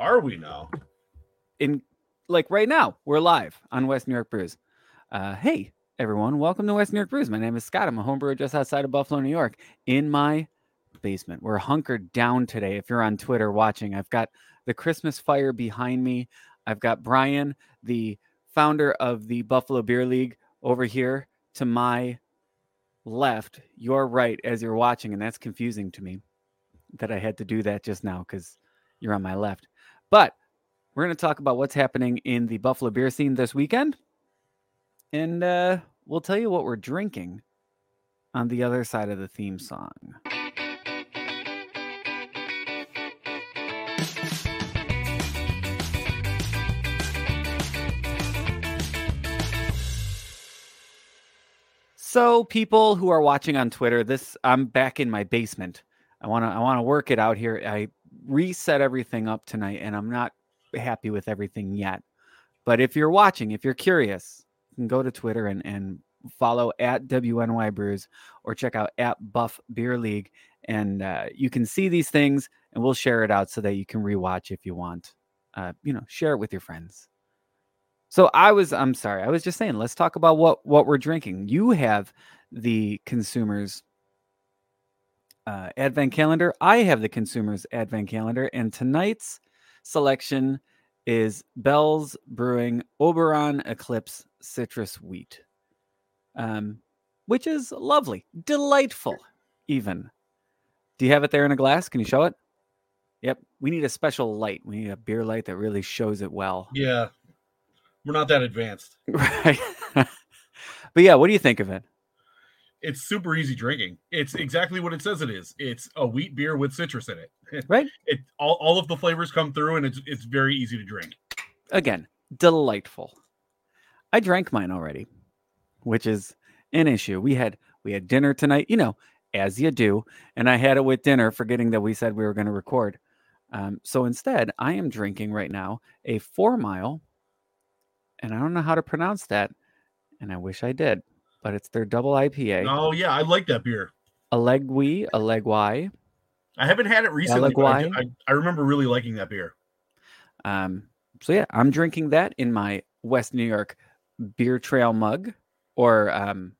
Are we now? In like right now, we're live on West New York Brews. Uh, hey everyone, welcome to West New York Brews. My name is Scott. I'm a homebrewer just outside of Buffalo, New York, in my basement. We're hunkered down today. If you're on Twitter watching, I've got the Christmas fire behind me. I've got Brian, the founder of the Buffalo Beer League, over here to my left, your right as you're watching, and that's confusing to me that I had to do that just now because you're on my left. But we're going to talk about what's happening in the Buffalo beer scene this weekend, and uh, we'll tell you what we're drinking on the other side of the theme song. So, people who are watching on Twitter, this I'm back in my basement. I want to I want to work it out here. I reset everything up tonight and I'm not happy with everything yet. But if you're watching, if you're curious, you can go to Twitter and and follow at WNY Brews or check out at Buff Beer League and uh, you can see these things and we'll share it out so that you can rewatch if you want. Uh, you know, share it with your friends. So I was I'm sorry. I was just saying let's talk about what what we're drinking. You have the consumers uh, advent calendar. I have the consumers advent calendar and tonight's selection is Bell's Brewing Oberon Eclipse Citrus Wheat. Um which is lovely, delightful even. Do you have it there in a glass? Can you show it? Yep. We need a special light. We need a beer light that really shows it well. Yeah. We're not that advanced. Right. but yeah, what do you think of it? It's super easy drinking. It's exactly what it says it is. It's a wheat beer with citrus in it. Right? It all, all of the flavors come through and it's it's very easy to drink. Again, delightful. I drank mine already, which is an issue. We had we had dinner tonight, you know, as you do, and I had it with dinner, forgetting that we said we were going to record. Um, so instead, I am drinking right now a four mile, and I don't know how to pronounce that, and I wish I did, but it's their double IPA, Oh yeah, I like that beer. Alegui, Alegui. I haven't had it recently. I, I, I remember really liking that beer. Um, so yeah, I'm drinking that in my West New York beer trail mug or um,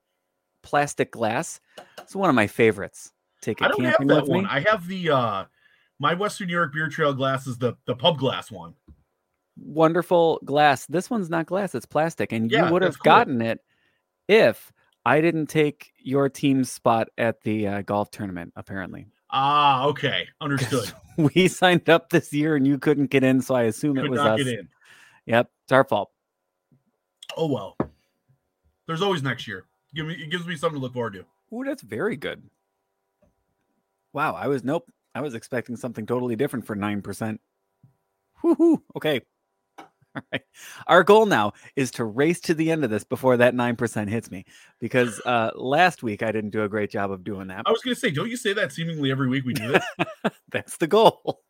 plastic glass. It's one of my favorites. Take it I don't have camping that one. me. I have the uh my Western New York beer trail glass is the the pub glass one. Wonderful glass. This one's not glass; it's plastic, and Yeah, you would have cool. gotten it if I didn't take your team's spot at the uh, golf tournament. Apparently, Ah, okay, understood. we signed up this year, and you couldn't get in, so I assume it Could was not us. get in. Yep, it's our fault. Oh well. There's always next year. Give me it gives me something to look forward to. Ooh, that's very good. Wow, I was nope. I was expecting something totally different for nine percent. Whoo Okay. Right. Our goal now is to race to the end of this before that nine percent hits me, because uh, last week I didn't do a great job of doing that. I was gonna say, don't you say that seemingly every week we do this? That's the goal.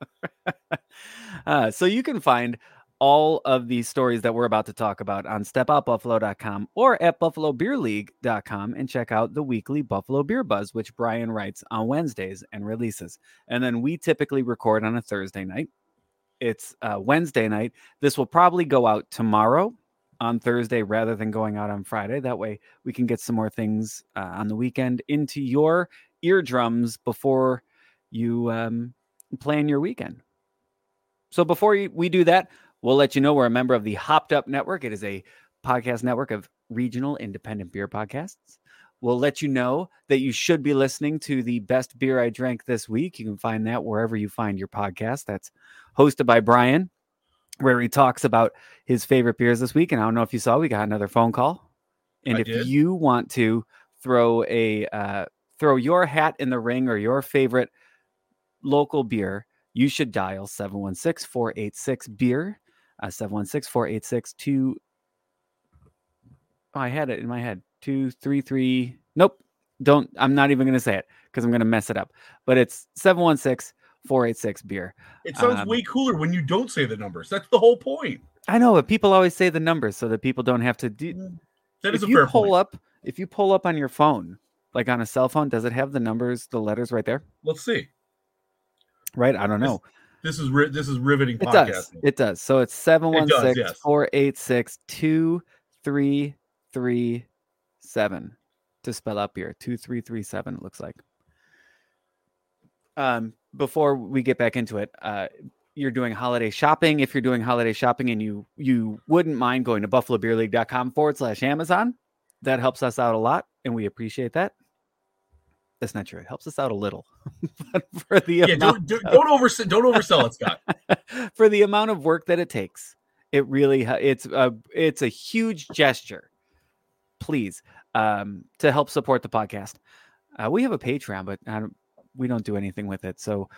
uh, so you can find all of these stories that we're about to talk about on stepoutbuffalo.com or at buffalobeerleague.com and check out the weekly Buffalo Beer Buzz, which Brian writes on Wednesdays and releases. And then we typically record on a Thursday night. It's uh, Wednesday night. This will probably go out tomorrow on Thursday rather than going out on Friday. That way we can get some more things uh, on the weekend into your eardrums before you um, plan your weekend. So before we do that, we'll let you know we're a member of the Hopped Up Network. It is a podcast network of regional independent beer podcasts. We'll let you know that you should be listening to the best beer I drank this week. You can find that wherever you find your podcast. That's hosted by Brian, where he talks about his favorite beers this week. And I don't know if you saw, we got another phone call. And I if did. you want to throw a uh, throw your hat in the ring or your favorite local beer, you should dial 716 486 beer, uh, 716 486 2. Oh, I had it in my head. 233. Nope. Don't. I'm not even going to say it because I'm going to mess it up. But it's 716 486 beer. It sounds Um, way cooler when you don't say the numbers. That's the whole point. I know, but people always say the numbers so that people don't have to do. That is if a you pull point. up, if you pull up on your phone, like on a cell phone, does it have the numbers, the letters right there? Let's see. Right? I don't know. This is ri- this is riveting It podcasting. does. It does. So it's 716 yes. 486 2337 to spell out beer. 2337 it looks like. Um before we get back into it, uh you're doing holiday shopping. If you're doing holiday shopping and you you wouldn't mind going to buffalobeerleague.com forward slash Amazon, that helps us out a lot and we appreciate that. That's not true. It helps us out a little. but for the Yeah, don't, don't, don't oversell don't oversell it, Scott. for the amount of work that it takes. It really it's a it's a huge gesture. Please, um, to help support the podcast. Uh, we have a Patreon, but don't, we don't do anything with it. So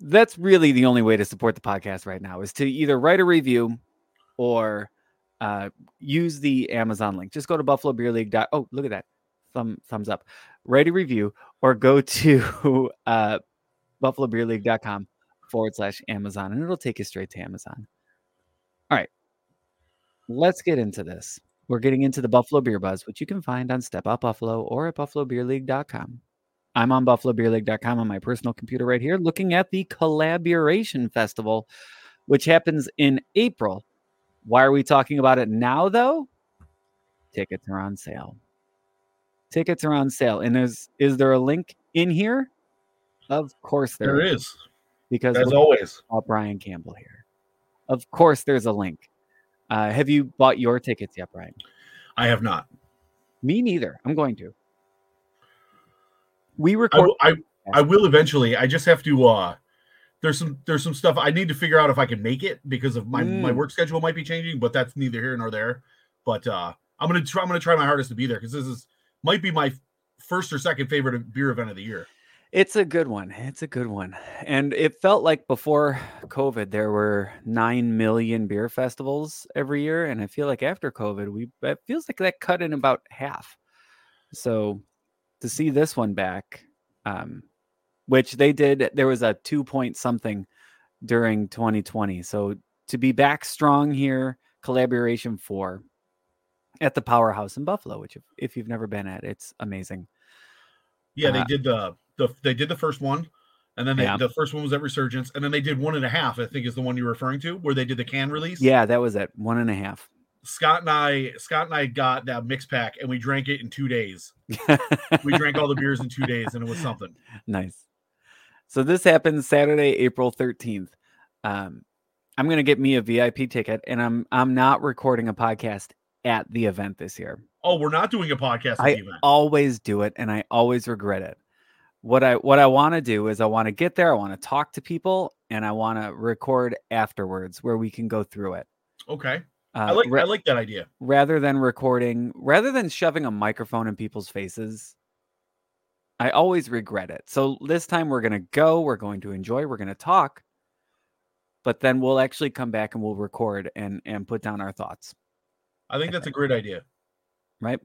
that's really the only way to support the podcast right now is to either write a review or uh, use the Amazon link. Just go to Buffalo Beer League. Oh, look at that thumb thumbs up. Write a review or go to uh, buffalobeerleague.com forward slash Amazon, and it'll take you straight to Amazon. All right, let's get into this. We're getting into the Buffalo Beer Buzz, which you can find on Step Out Buffalo or at buffalobeerleague.com. I'm on buffalobeerleague.com on my personal computer right here, looking at the Collaboration Festival, which happens in April. Why are we talking about it now, though? Tickets are on sale. Tickets are on sale, and there's is there a link in here? Of course there, There is, because as always. Brian Campbell here. Of course, there's a link. Uh, have you bought your tickets yet, Brian? I have not. Me neither. I'm going to. We I, record. w- I, I will eventually. I just have to. uh There's some there's some stuff I need to figure out if I can make it because of my my Mm. work schedule might be changing, but that's neither here nor there. But uh I'm gonna try. I'm gonna try my hardest to be there because this is might be my first or second favorite beer event of the year. It's a good one. It's a good one. And it felt like before COVID, there were 9 million beer festivals every year. And I feel like after COVID, we it feels like that cut in about half. So to see this one back, um, which they did, there was a two point something during 2020. So to be back strong here, collaboration four at the powerhouse in Buffalo, which if, if you've never been at, it's amazing. Yeah, they Uh, did the the they did the first one, and then they, Yeah. the first one was at Resurgence, and then they did one and a half. I think is the one you're referring to, where they did the can release. Yeah, that was at One and a half. Scott and I, Scott and I got that mix pack, and we drank it in two days. We drank all the beers in two days, and it was something. nice. So this happens Saturday, April 13th. Um, I'm gonna get me a VIP ticket, and I'm I'm not recording a podcast at the event this year. Oh, we're not doing a podcast at I the event. always do it, and I always regret it. What I what I want to do is I want to get there, I want to talk to people, and I want to record afterwards where we can go through it. Okay, Uh, I like ra- I like that idea. rather than recording, rather than shoving a microphone in people's faces, I always regret it. So this time we're going to go, we're going to enjoy, we're going to talk, but then we'll actually come back and we'll record and and put down our thoughts, I think that's a great idea. right?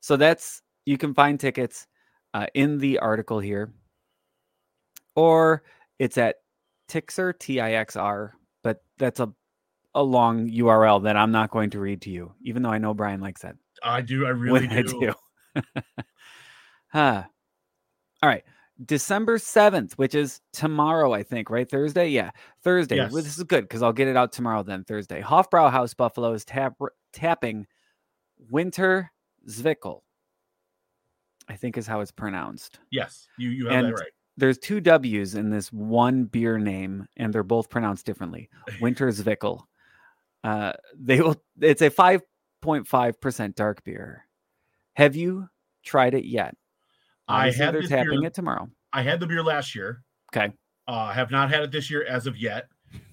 So that's you can find tickets uh, in the article here, or it's at Tixr T I X R, but that's a a long URL that I'm not going to read to you, even though I know Brian likes that. I do. I really do. I do. huh. All right. December 7th, which is tomorrow, I think, right? Thursday? Yeah. Thursday. Well, this is good because I'll get it out tomorrow then, Thursday. Hofbrau House Buffalo is tap, tapping Winter Zwickel, I think is how it's pronounced. Yes, you you have And- that right. There's two W's in this one beer name, and they're both pronounced differently. Winter Zwickel. Uh, they will. It's a 5.5% dark beer. Have you tried it yet? I Obviously, had they're tapping beer- it tomorrow. I had the beer last year. Okay. Uh, have not had it this year as of yet.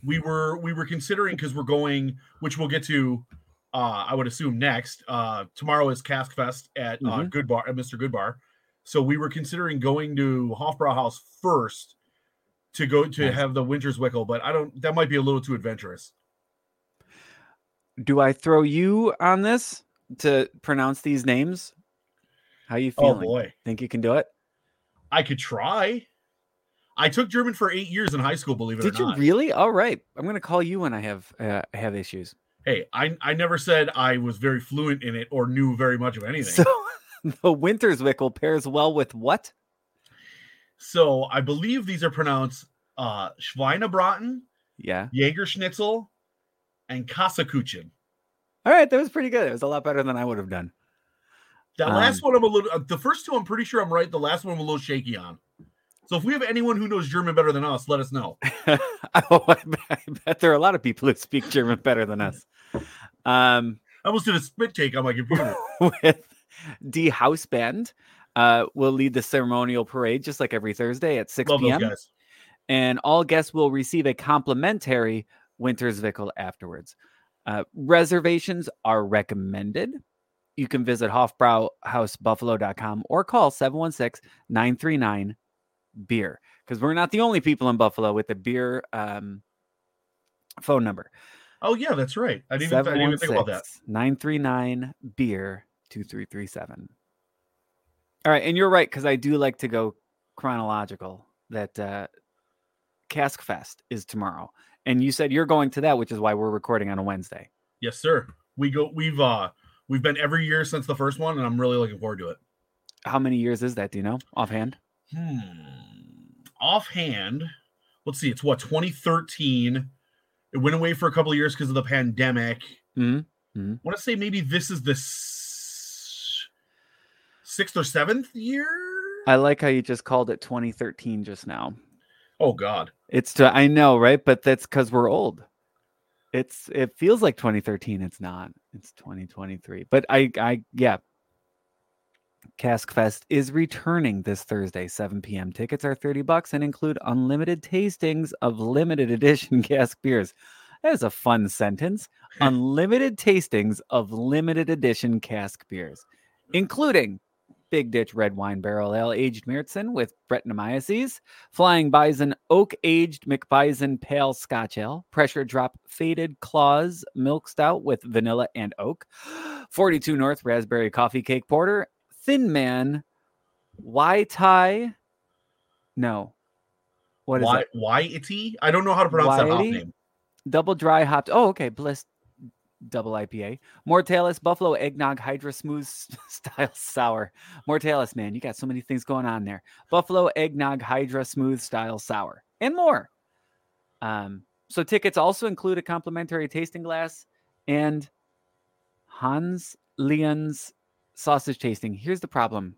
We were we were considering because we're going, which we'll get to. Uh, I would assume next. Uh, tomorrow is Cask Fest at uh, Mhm. Good Bar at Mr. Goodbar. So we were considering going to Hofbrauhaus first to go to Nice. have the Winter Zwickel, but I don't. That might be a little too adventurous. Do I throw you on this to pronounce these names? How you feeling? Oh feeling? boy, Think you can do it? I could try. I took German for eight years in high school. Believe it Did or you not. really? All right. I'm going to call you when I have uh, have issues. Hey, I I never said I was very fluent in it or knew very much of anything. So the Winterswickel pairs well with what? So I believe these are pronounced uh Schweinebraten, Yeah. Jaeger Schnitzel, and Kasakuchen. All right, that was pretty good. It was a lot better than I would have done. That last one I'm a little uh, the first two I'm pretty sure I'm right. The last one I'm a little shaky on. So if we have anyone who knows German better than us, let us know. oh, I bet, I bet there are a lot of people who speak German better than us. Um, I almost did a spit take on my computer. with the house band, uh, will lead the ceremonial parade just like every Thursday at 6 Love p.m. and all guests will receive a complimentary Winterswickel afterwards. Uh, reservations are recommended. You can visit hofbrauhausbuffalo.com or call 716 939 beer because we're not the only people in Buffalo with a beer um, phone number. Oh yeah, that's right. I didn't, even, I didn't even think about that. 939 beer 2337. All right, and you're right because I do like to go chronological. That uh, Cask Fest is tomorrow, and you said you're going to that, which is why we're recording on a Wednesday. Yes, sir. We go. We've uh we've been every year since the first one, and I'm really looking forward to it. How many years is that? Do you know offhand? Hmm. Offhand, let's see. It's what 2013. It went away for a couple of years because of the pandemic. Mhm, I mhm. want to say maybe this is the s- sixth or seventh year. I like how you just called it 2013 just now. oh God. It's to I know, right? But that's because we're old. It's it feels like 2013. It's not. It's 2023. But I I yeah. Cask Fest is returning this Thursday, 7 p.m. Tickets are 30 bucks and include unlimited tastings of limited edition cask beers. That is a fun sentence. unlimited tastings of limited edition cask beers, including Big Ditch Red Wine Barrel Ale aged Märzen with Brettanomyces, Flying Bison Oak Aged McBison Pale Scotch Ale, Pressure Drop Faded Claws Milk Stout with vanilla and oak, 42 North Raspberry Coffee Cake Porter, Thin Man, Wai Tai, no, what is Why? it? Why itty? I don't know how to pronounce that hop name. Double dry hopped. Oh, okay. Bliss double IPA. Mortalis Buffalo Eggnog Hydra Smooth Style Sour. Mortalis, man, you got so many things going on there. Buffalo Eggnog Hydra Smooth Style Sour and more. Um, so tickets also include a complimentary tasting glass and Hans Leon's sausage tasting. Here's the problem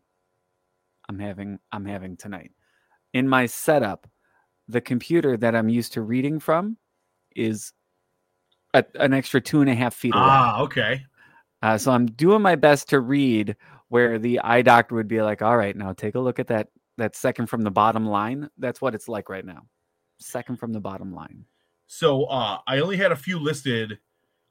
I'm having I'm having tonight. In my setup, the computer that I'm used to reading from is a, an extra two and a half feet away. Ah, okay. Uh, so I'm doing my best to read where the eye doctor would be like, all right, now take a look at that that second from the bottom line. That's what it's like right now. Second from the bottom line. So uh, I only had a few listed,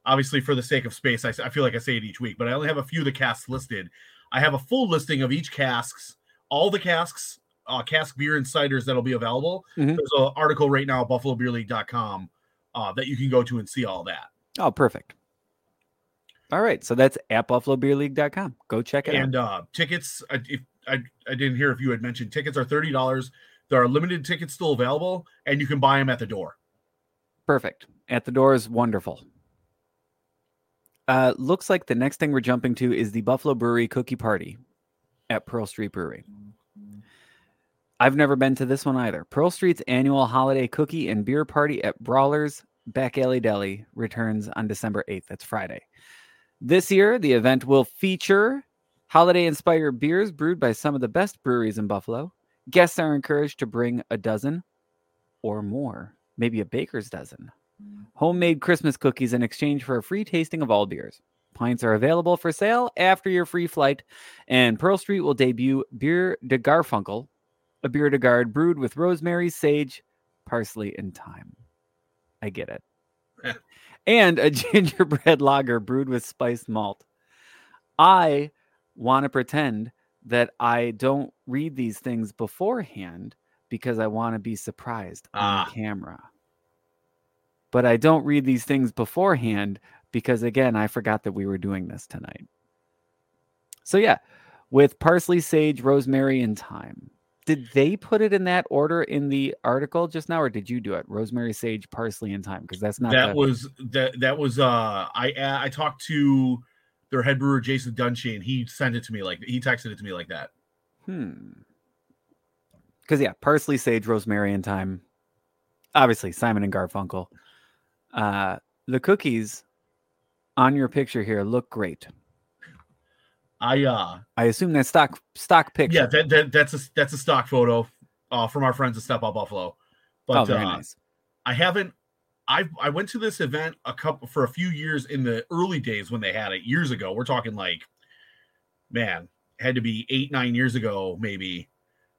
obviously for the sake of space. I feel like I say it each week, but I only have a few of the casks listed. I have a full listing of each casks, all the casks, uh, cask beer and ciders that'll be available. Mhm. There's an article right now at buffalobeerleague.com uh, that you can go to and see all that. Oh, perfect. All right. So that's at buffalobeerleague.com. Go check it out. And uh, tickets, I, if, I, I didn't hear if you had mentioned tickets are $30. There are limited tickets still available, and you can buy them at the door. Perfect. At the door is wonderful. Uh, looks like the next thing we're jumping to is the Buffalo Brewery Cookie Party at Pearl Street Brewery. I've never been to this one either. Pearl Street's annual holiday cookie and beer party at Brawler's Back Alley Deli returns on December 8th. That's Friday. This year, the event will feature holiday inspired beers brewed by some of the best breweries in Buffalo. Guests are encouraged to bring a dozen or more, maybe a baker's dozen, homemade Christmas cookies in exchange for a free tasting of all beers. Pints are available for sale after your free flight, and Pearl Street will debut Beer de Garfunkel, a beer de garde brewed with rosemary, sage, parsley, and thyme. I get it. Yeah. and a gingerbread lager brewed with spiced malt. I want to pretend that I don't read these things beforehand because I want to be surprised Ah. on camera. But I don't read these things beforehand because, again, I forgot that we were doing this tonight. So, yeah, with parsley, sage, rosemary, and thyme. Did they put it in that order in the article just now, or did you do it? Rosemary, sage, parsley, and thyme? Because that's not that the- was that that was uh I I talked to their head brewer Jason Dunshee and he sent it to me like he texted it to me like that. Hmm. Because yeah, parsley, sage, rosemary, and thyme. obviously Simon and Garfunkel. Uh, the cookies on your picture here look great. I uh I assume that stock stock picture. yeah, that, that that's a that's a stock photo uh from our friends at Step Out Buffalo. But oh, uh, nice. I haven't I I went to this event a couple for a few years in the early days when they had it years ago. We're talking like man, had to be 8 9 years ago maybe.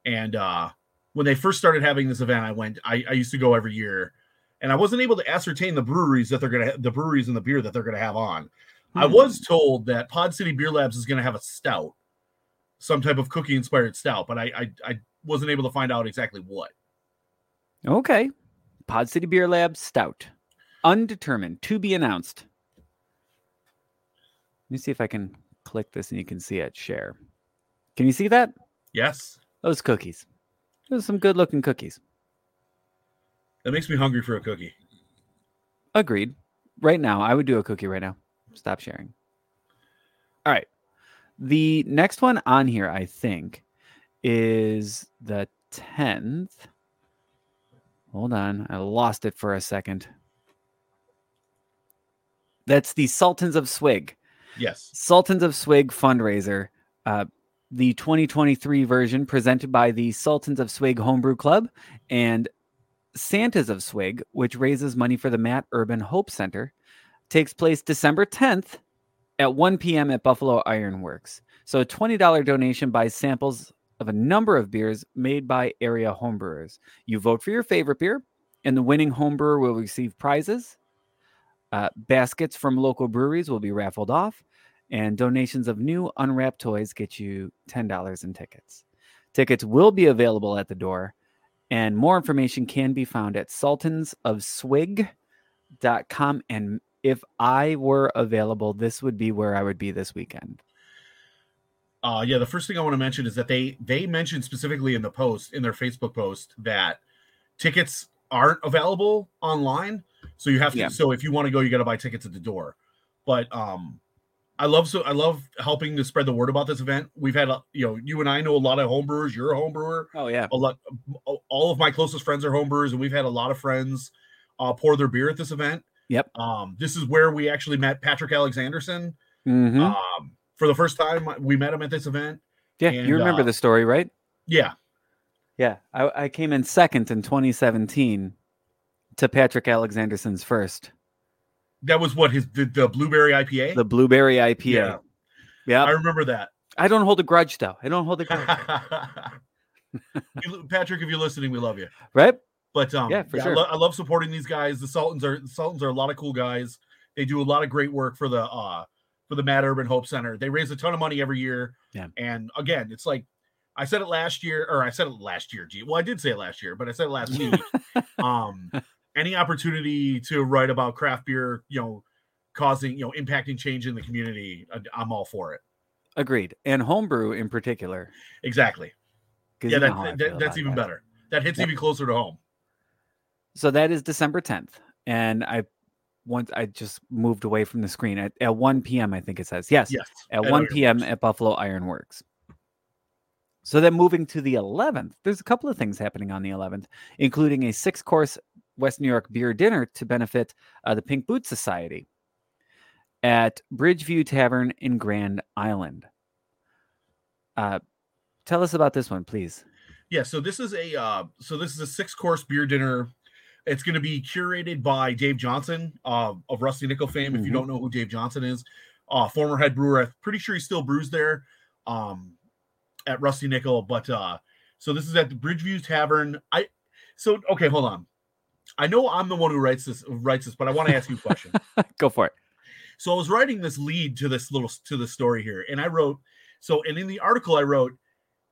And uh when they first started having this event, I went I, I used to go every year and I wasn't able to ascertain the breweries that they're going to the breweries and the beer that they're going to have on. I Hmm. was told that Pod City Beer Labs is going to have a stout, some type of cookie inspired stout, but I, I I wasn't able to find out exactly what. Okay. Pod City Beer Lab Stout. Undetermined. To be announced. Let me see if I can click this and you can see it. Share. Can you see that? Yes, Those cookies. Those are some good looking cookies. That makes me hungry for a cookie. Agreed. Right now, I would do a cookie right now. Stop sharing. All right. The next one on here, I think, is the 10th. Hold on. I lost it for a second. That's the Sultans of Swig. Yes, Sultans of Swig fundraiser. Uh, the 2023 version presented by the Sultans of Swig Homebrew Club and Santas of Swig, which raises money for the Matt Urban Hope Center, takes place December 10th at 1 p.m. at Buffalo Iron Works. So a $20 donation buys samples of a number of beers made by area homebrewers. You vote for your favorite beer, and the winning homebrewer will receive prizes. Uh, baskets from local breweries will be raffled off, and donations of new unwrapped toys get you $10 in tickets. Tickets will be available at the door, and more information can be found at sultansofswig.com. And if I were available, this would be where I would be this weekend. uh, yeah. The first thing I want to mention is that they they mentioned specifically in the post in their Facebook post that tickets aren't available online, so you have to. Yeah. So if you want to go, you got to buy tickets at the door. But um, I love so I love helping to spread the word about this event. We've had a, you know you and I know a lot of homebrewers. You're a homebrewer. Oh, yeah. a lot all of my closest friends are homebrewers and we've had a lot of friends uh, pour their beer at this event Yep. um, this is where we actually met patrick alexanderson hmm um, for the first time we met him at this event yeah. and, You remember uh, the story, right? yeah Yeah. I, I came in second in 2017 to Patrick Alexanderson's first, that was what his the, the blueberry ipa the Blueberry IPA. Yeah. Yeah. i remember that I don't hold a grudge, though. I don't hold a grudge. Patrick if you're listening we love you right? But um, Yeah, for I, sure. lo- I love supporting these guys. The Sultans are the Sultans are a lot of cool guys. They do a lot of great work for the uh for the Matt Urban Hope Center. They raise a ton of money every year. Yeah. And again, it's like I said it last year, or I said it last year. Gee, well, I did say it last year, but I said it last week. um, any opportunity to write about craft beer, you know, causing you know impacting change in the community, I'm all for it. Agreed. And homebrew in particular. Exactly. Yeah, you know that, that- that's even that. better. That hits Yep. even closer to home. So that is December 10th. And I once I just moved away from the screen at, at 1 p.m. I think it says. Yes. Yes. at at 1 p.m. At Buffalo Iron Works. So then moving to the 11th, there's a couple of things happening on the 11th, including a six course West New York beer dinner to benefit uh, the Pink Boot Society at Bridgeview Tavern in Grand Island. Uh, tell us about this one, please. Yeah, so this is a uh, so this is a six course beer dinner. It's going to be curated by Dave Johnson uh, of Rusty Nickel fame. If you Mhm. don't know who Dave Johnson is, uh, former head brewer. I'm pretty sure he still brews there um, at Rusty Nickel. But uh, so this is at the Bridgeview Tavern. I so okay, hold on. I know I'm the one who writes this writes this, but I want to ask you a question. Go for it. So I was writing this lead to this little to the story here, and I wrote so, and in the article I wrote,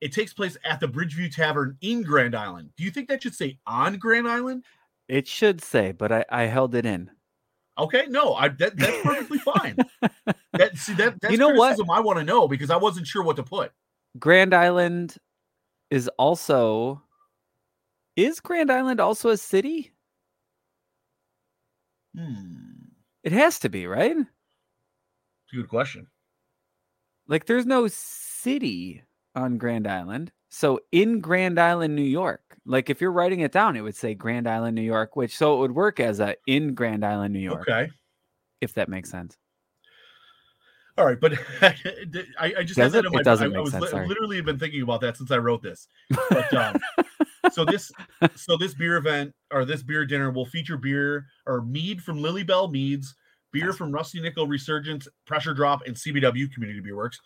it takes place at the Bridgeview Tavern in Grand Island. Do you think that should say on Grand Island? It should say, but I, I held it in. Okay, no, I that, that's perfectly fine. That see that that's You know what? I want to know because I wasn't sure what to put. Grand Island is also. Is Grand Island also a city? Hmm, It has to be, right? good question. Like there's no city on Grand Island. So in Grand Island, New York, like if you're writing it down, it would say Grand Island, New York, which so it would work as a in Grand Island, New York, Okay. if that makes sense. All right, but I, I just Does it? my doesn't I, make I was sense, li- literally have been thinking about that since I wrote this. But um, so this so this beer event or this beer dinner will feature beer or mead from Lily Bell Meads, beer from Rusty Nickel Resurgence, Pressure Drop, and CBW Community Beer Works,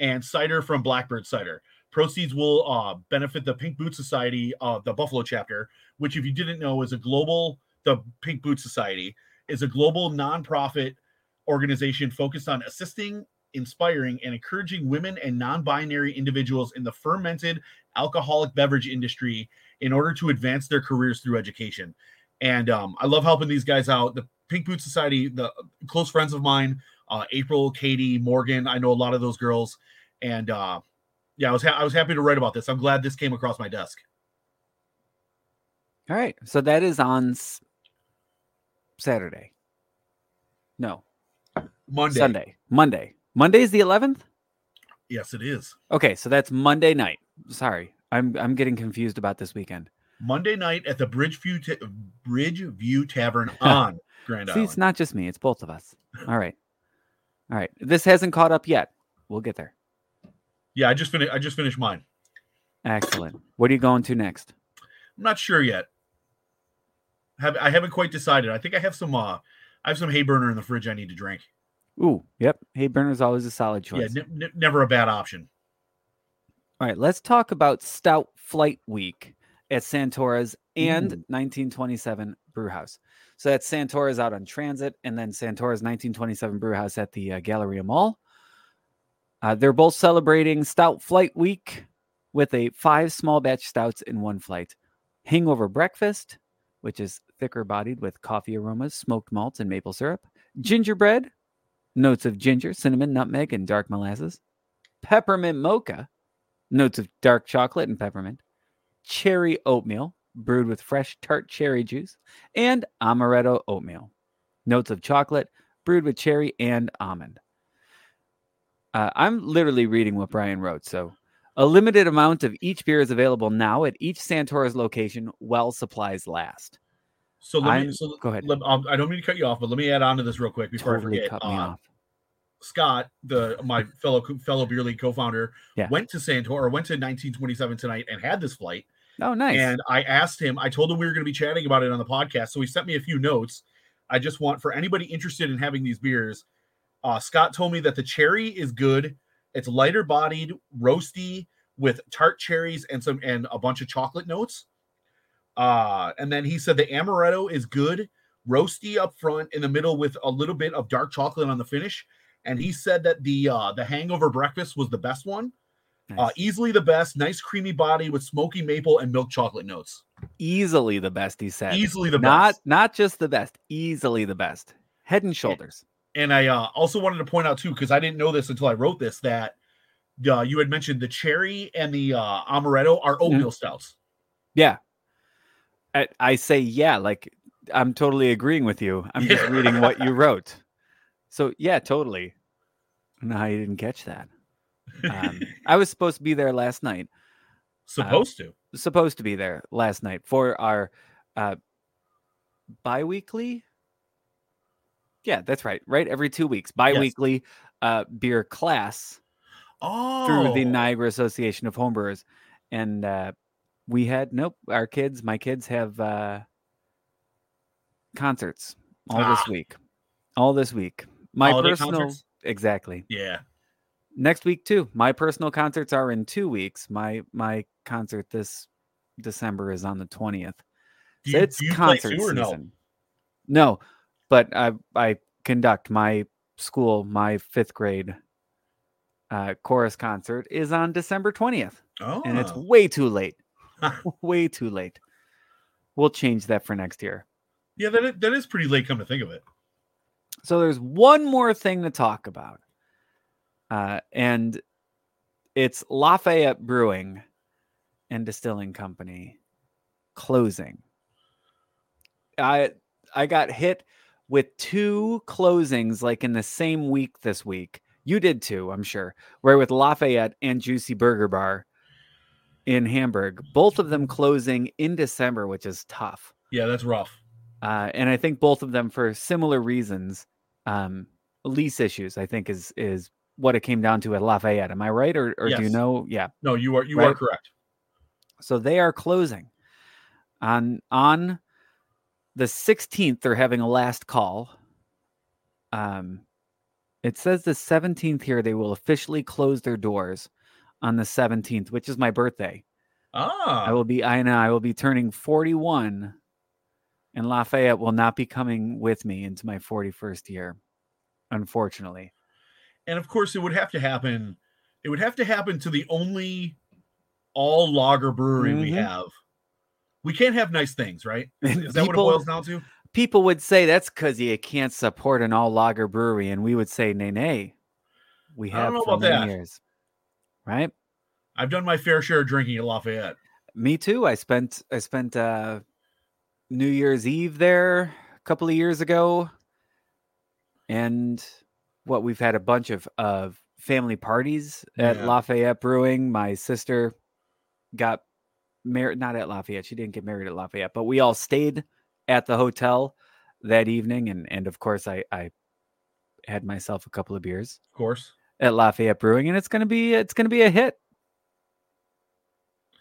and cider from Blackbird Cider. Proceeds will uh, benefit the Pink Boot Society, uh, the Buffalo chapter, which, if you didn't know, is a global. The Pink Boot Society is a global nonprofit organization focused on assisting, inspiring, and encouraging women and non-binary individuals in the fermented alcoholic beverage industry in order to advance their careers through education. And um, I love helping these guys out. The Pink Boot Society, the close friends of mine, uh, April, Katie, Morgan. I know a lot of those girls, and uh, yeah, I was ha- I was happy to write about this. I'm glad this came across my desk. All right. So that is on s- Saturday. No, Monday. Sunday. Monday. Monday is the 11th? Yes, it is. Okay, so that's Monday night. Sorry. I'm I'm getting confused about this weekend. Monday night at the Bridgeview Ta- Bridgeview Tavern on Grand See, Island. it's not just me, it's both of us. All right. All right. This hasn't caught up yet. We'll get there. Yeah, I just finished. I just finished mine. Excellent. What are you going to next? I'm not sure yet. Have I haven't quite decided. I think I have some. uh I have some hay burner in the fridge. I need to drink. Ooh, yep. Hey, burner's always a solid choice. Yeah, n- n- never a bad option. All right, let's talk about Stout Flight Week at Santora's and Ooh. 1927 Brewhouse. So that's Santora's out on Transit, and then Santora's 1927 Brewhouse at the uh, Galleria Mall. Uh, they're both celebrating Stout Flight Week with a five small batch stouts in one flight. Hangover breakfast, which is thicker bodied with coffee aromas, smoked malts, and maple syrup. Gingerbread, notes of ginger, cinnamon, nutmeg, and dark molasses. Peppermint mocha, notes of dark chocolate and peppermint, cherry oatmeal brewed with fresh tart cherry juice, and amaretto oatmeal, notes of chocolate brewed with cherry and almond. Uh, I'm literally reading what Brian wrote. So, a limited amount of each beer is available now at each Santora's location while supplies last. So let me. So go ahead. Let, I don't mean to cut you off, but let me add on to this real quick before Totally I forget. cut me Uh, off. Scott, the my fellow fellow beer league co-founder, Yeah. went to Santor or went to 1927 tonight and had this flight. Oh, nice. And I asked him, I told him we were going to be chatting about it on the podcast. So he sent me a few notes. I just want for anybody interested in having these beers. Uh, Scott told me that the cherry is good. It's lighter bodied, roasty with tart cherries and some and a bunch of chocolate notes. Uh, and then he said the amaretto is good, roasty up front, in the middle with a little bit of dark chocolate on the finish. And he said that the uh, the hangover breakfast was the best one. Uh, easily the best, nice creamy body with smoky maple and milk chocolate notes. easily the best, he said. Easily the not best. not just the best, easily the best. Head and shoulders. And I uh, also wanted to point out too, because I didn't know this until I wrote this, that uh, you had mentioned the cherry and the uh, amaretto are oatmeal stouts. Yeah. I, I say yeah, like I'm totally agreeing with you. I'm just reading what you wrote. So yeah, totally. No, I didn't catch that. Um, I was supposed to be there last night. Supposed to. Supposed to be there last night for our uh bi-weekly. Yeah, that's right. Right, every two weeks, bi-weekly uh beer class Oh, through the Niagara Association of Homebrewers, and uh, we had nope. Our kids, my kids have uh, concerts all Ah. this week, all this week. My Holiday personal, concerts? exactly. Yeah. Next week too. My personal concerts are in two weeks. My my concert this December is on the twentieth. So it's do you play concert or no? season. No, but I I conduct my school, my fifth grade uh, chorus concert is on December twentieth, Oh, and it's way too late. way too late. We'll change that for next year. yeah, that is, that is pretty late. Come to think of it. So there's one more thing to talk about, uh, and it's Lafayette Brewing and Distilling Company closing. I I got hit with two closings like in the same week this week. You did too, I'm sure. Where with Lafayette and Juicy Burger Bar in Hamburg. Both of them closing in December, which is tough. Yeah, that's rough. Uh, and I think both of them for similar reasons. Um, lease issues, I think, is is what it came down to at Lafayette. Am I right, or, or do you know? Yeah. No, you are you are correct. So they are closing on on the 16th. They're having a last call. Um, it says the 17th here. They will officially close their doors on the 17th, which is my birthday. Ah. I will be. I know. I will be turning 41, and Lafayette will not be coming with me into my 41st year, unfortunately. and of course it would have to happen. It would have to happen to the only all lager brewery we Mhm. have. We can't have nice things, right? Is that what it people- boils down to? people would say that's because you can't support an all lager brewery, and we would say, nay, nay, we I don't have know about that. years, right? I've done my fair share of drinking at Lafayette. Me too. I spent I spent uh, New Year's Eve there a couple of years ago, and what we've had a bunch of of family parties at Yeah. Lafayette Brewing. My sister got married, not at Lafayette. She didn't get married at Lafayette, but we all stayed at the hotel that evening, and and of course I I had myself a couple of beers Of course. at Lafayette Brewing, and it's gonna be it's gonna be a hit.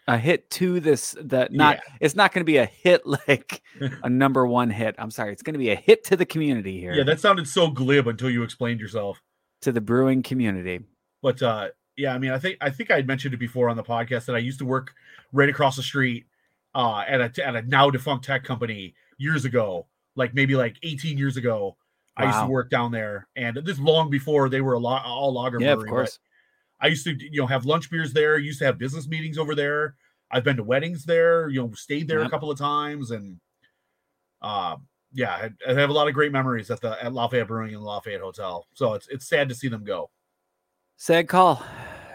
A hit to this that not it's not gonna be a hit like a number one hit. I'm sorry, it's gonna be a hit to the community here. Yeah, that sounded so glib until you explained yourself. to the brewing community. But uh yeah, I mean, I think I think I mentioned it before on the podcast that I used to work right across the street uh at a at a now defunct tech company years ago, like maybe like 18 years ago. I used to work down there, and this long before they were a lot all lager. Yeah, of brewery, course. I used to you know have lunch beers there. Used to have business meetings over there. I've been to weddings there. You know, stayed there a couple of times, and uh, yeah, I, I have a lot of great memories at the at Lafayette Brewing and Lafayette Hotel. So it's it's sad to see them go. Sad call.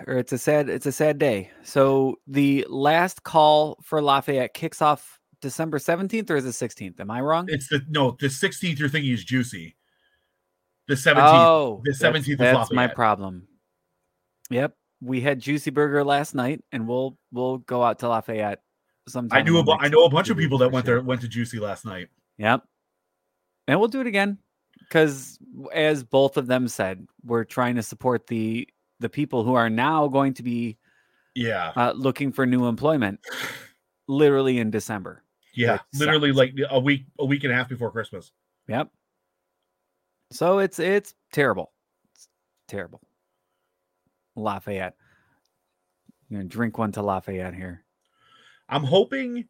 Or it's a sad it's a sad day. So the last call for Lafayette kicks off December 17th or is it 16th? Am I wrong? It's the no the 16th. You're thinking is juicy. The 17th. Oh, the that's- 17th is That's my problem. Yep. We had Juicy Burger last night and we'll we'll go out to Lafayette sometime. I knew a bu- I know a bunch of people that went sure. there went to Juicy last night. Yep. And we'll do it again because as both of them said, we're trying to support the the people who are now going to be Yeah, uh, looking for new employment literally in December. yeah, literally sucks. like a week a week and a half before Christmas. Yep. So it's it's terrible. It's terrible. Lafayette. I'm gonna drink one to Lafayette here. I'm hoping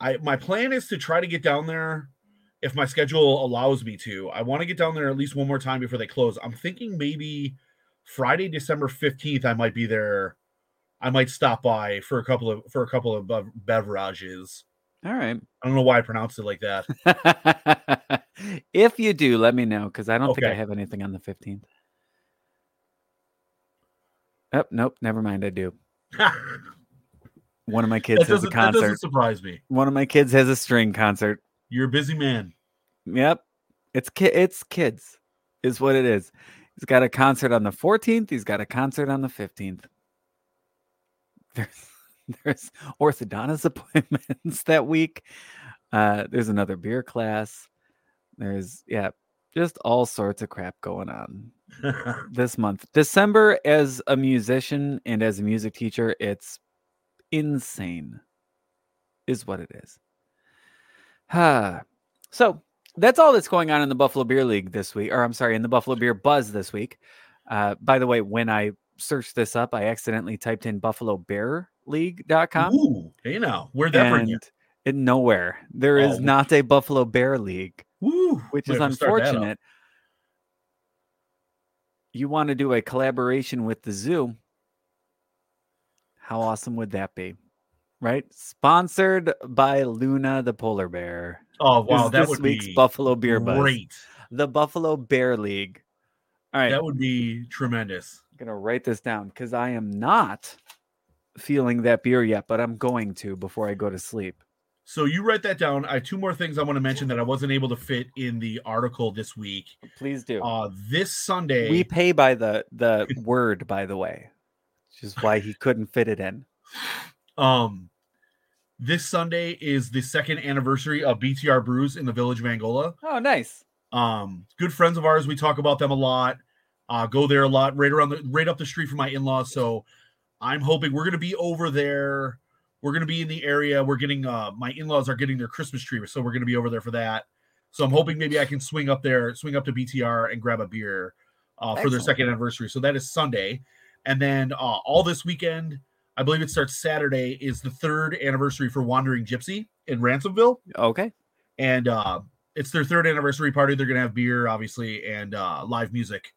I my plan is to try to get down there if my schedule allows me to. I want to get down there at least one more time before they close. I'm thinking maybe Friday, December 15th, I might be there. I might stop by for a couple of for a couple of bev- beverages. All right. I don't know why I pronounced it like that. if you do, let me know because I don't think I have anything on the 15th. Oh, nope, never mind. I do. One of my kids has a doesn't, that concert. doesn't surprise me. One of my kids has a string concert. You're a busy man. Yep. It's ki- it's kids is what it is. He's got a concert on the 14th, he's got a concert on the 15th. There's there's orthodontist appointments that week. Uh there's another beer class. There's yeah, just all sorts of crap going on this month. December as a musician and as a music teacher, it's insane, is what it is. Ah, so that's all that's going on in the Buffalo Beer League this week, or I'm sorry, in the Buffalo Beer Buzz this week. Uh, by the way, when I searched this up, I accidentally typed in Buffalo Bear League.com Ooh, hey now, where'd that bring you? In nowhere. There is Oh. not a Buffalo Bear League Woo, which is have to start that up. unfortunate. You want to do a collaboration with the zoo. How awesome would that be? Right? Sponsored by Luna the polar bear. Oh wow, that this would week's be Buffalo Beer Buzz. great. The Buffalo Bear League. All right, That would be tremendous. I'm gonna write this down because I am not feeling that beer yet, but I'm going to before I go to sleep. So you write that down. I have two more things I want to mention that I wasn't able to fit in the article this week. Please do. Uh this Sunday. we pay by the the word, by the way, which is why he couldn't fit it in. Um, this Sunday is the second anniversary of BTR Brews in the Village of Angola. Oh, nice. Um, good friends of ours. We talk about them a lot. Uh, go there a lot, right around the right up the street from my in-laws. So I'm hoping we're gonna be over there. We're gonna be in the area. We're getting uh my in-laws are getting their Christmas tree, so we're gonna be over there for that. So I'm hoping maybe I can swing up there, swing up to BTR and grab a beer uh, for their second anniversary. So that is Sunday, and then uh, all this weekend, I believe it starts Saturday, is the third anniversary for Wandering Gypsy in Ransomville Okay. and uh it's their third anniversary party they're gonna have beer obviously and uh live music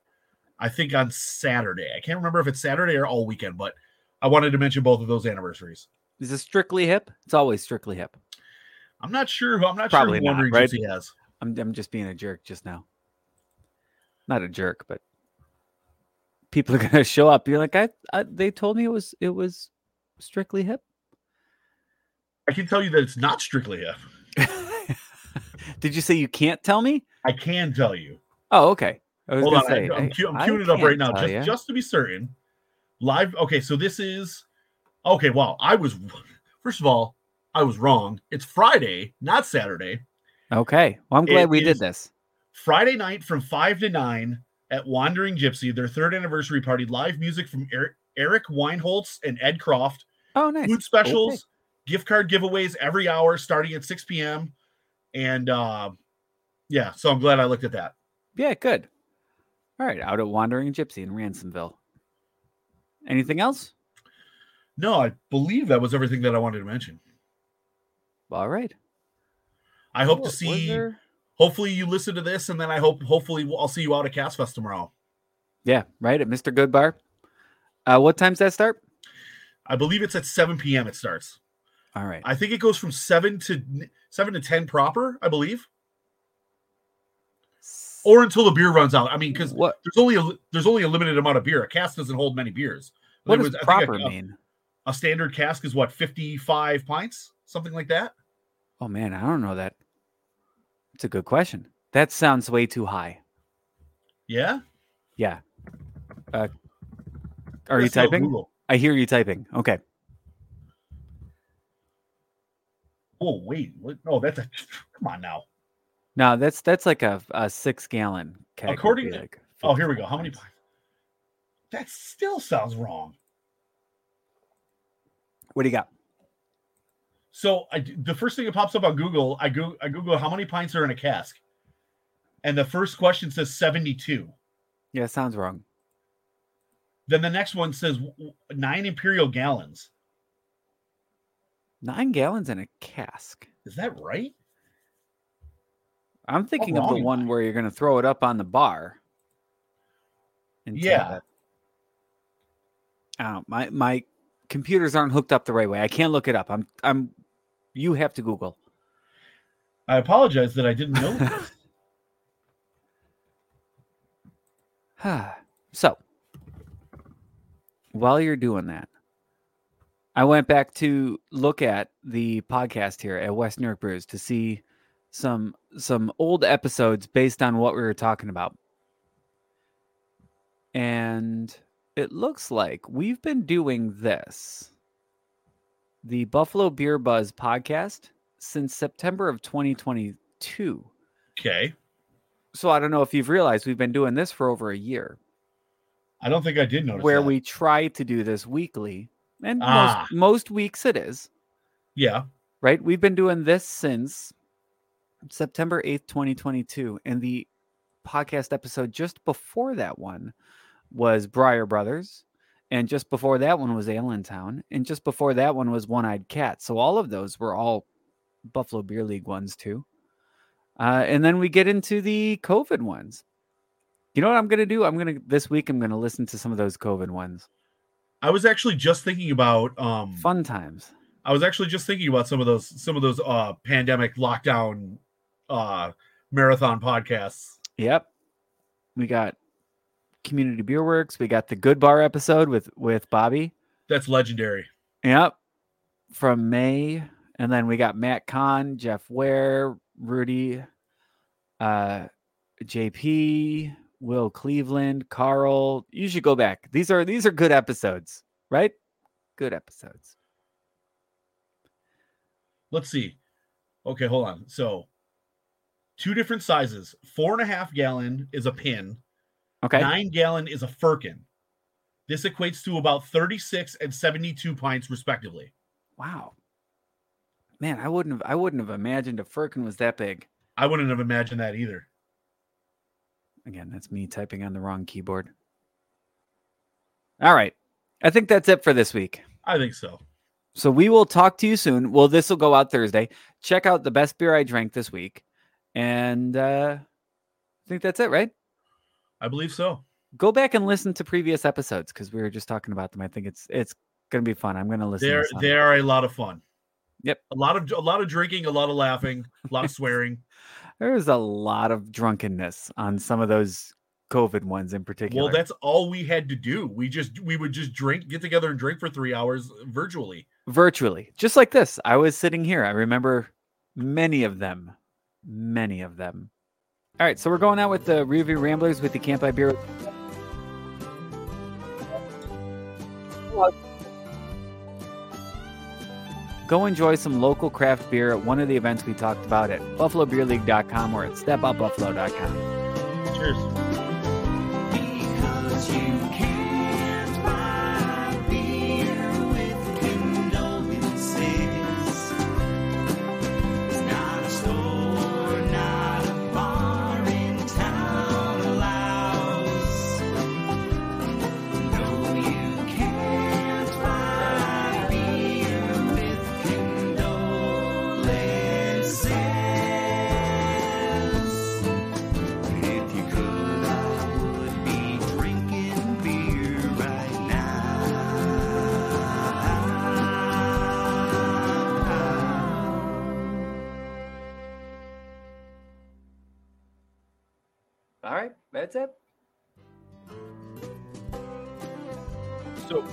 i think on saturday i can't remember if it's saturday or all weekend but i wanted to mention both of those anniversaries Is it strictly hip? It's always strictly hip. i'm not sure i'm not Probably sure not, right? gypsy has I'm I'm just being a jerk just now. Not a jerk, but people are gonna show up. You're like, I, I they told me it was it was strictly hip. i can tell you that it's not strictly hip Did you say you can't tell me? i can tell you Oh, okay. I was hold on say, I, am I- I'm I queuing it up right now just, just to be certain live okay so this is okay wow i was first of all i was wrong it's friday not saturday Okay. Well, I'm It glad we did this. Friday night from 5 to 9 at Wandering Gypsy, their third anniversary party. Live music from Eric, Eric Weinholtz and Ed Croft. Oh, nice. Food specials, gift card giveaways every hour starting at 6 p.m. And uh, yeah, so I'm glad I looked at that. Yeah, good. All right, out at Wandering Gypsy in Ransomville. Anything else? No, I believe that was everything that I wanted to mention. All right. I hope Cool. to see, there- hopefully, you listen to this, and then I hope, hopefully, I'll see you out at Cask Fest tomorrow. Yeah, right at Mr. Good Bar. Uh, what time's that start? I believe it's at 7 p.m. It starts. All right. I think it goes from 7 to 7 to 10 proper, I believe. or until the beer runs out. I mean, because what there's only a there's only a limited amount of beer. A cask doesn't hold many beers. what There does was- I think proper a, mean? A standard cask is what 55 pints, something like that. Oh man, I don't know that. It's a good question. That sounds way too high. Yeah. Yeah. Uh, are you Let's go typing? I hear you typing. Okay. Oh wait, what? no, that's a come on now. No, that's that's like a, a six gallon keg. According to- like Oh, here we 50 go. How many pints? That still sounds wrong. What do you got? So I the first thing that pops up on Google, I go I Google how many pints are in a cask, and the first question says 72. Yeah, sounds wrong. Then the next one says nine imperial gallons. Nine gallons in a cask. Is that right? I'm thinking of the one where you're going to throw it up on the bar. and Yeah. Oh, my my computers aren't hooked up the right way. I can't look it up. I'm I'm. You have to Google. I apologize that I didn't know. so, while you're doing that, I went back to look at the podcast here at West New York Brews to see some some old episodes based on what we were talking about. And it looks like we've been doing this the Buffalo Beer Buzz podcast since September of 2022. okay. So I don't know if you've realized we've been doing this for over a year. I don't think I did notice where that. we try to do this weekly, and Ah. most, most weeks it is Yeah. right. We've been doing this since September eighth, twenty twenty two, and the podcast episode just before that one was Briar Brothers, and just before that one was Allentown, and just before that one was One Eyed Cat. So all of those were all Buffalo Beer League ones too. Uh, and then we get into the COVID ones. You know what I'm gonna do? I'm gonna this week. I'm gonna listen to some of those COVID ones. I was actually just thinking about um Fun times. I was actually just thinking about some of those some of those uh pandemic lockdown uh marathon podcasts. Yep. We got Community Beer Works. We got the Good Bar episode with with Bobby. That's legendary. Yep. From May. And then we got Matt Kahn, Jeff Ware, Rudy, uh, JP, Will Cleveland, Carl. You should go back. These are these are good episodes, right? Good episodes. let's see. Okay, hold on. So two different sizes. Four and a half gallon is a pin. Okay. Nine gallon is a firkin. This equates to about 36 and 72 pints, respectively. Wow. Man, I wouldn't have I wouldn't have imagined a firkin was that big. I wouldn't have imagined that either. Again, that's me typing on the wrong keyboard. All right. I think that's it for this week. I think so. So we will talk to you soon. Well, this will go out Thursday. Check out the best beer I drank this week. And uh I think that's it, right? I believe so. Go back and listen to previous episodes because we were just talking about them. I think it's it's gonna be fun. I'm gonna listen. They're to they are a lot of fun. Yep. A lot of a lot of drinking, a lot of laughing, a lot of swearing. There was a lot of drunkenness on some of those COVID ones in particular. Well, that's all we had to do. We just we would just drink, get together and drink for three hours virtually. virtually, just like this. I was sitting here. I remember many of them, many of them. All right, so we're going out with the Review Ramblers with the Camp by Beer. Go enjoy some local craft beer at one of the events we talked about at buffalobeerleague.com or at stepoutbuffalo.com. Cheers.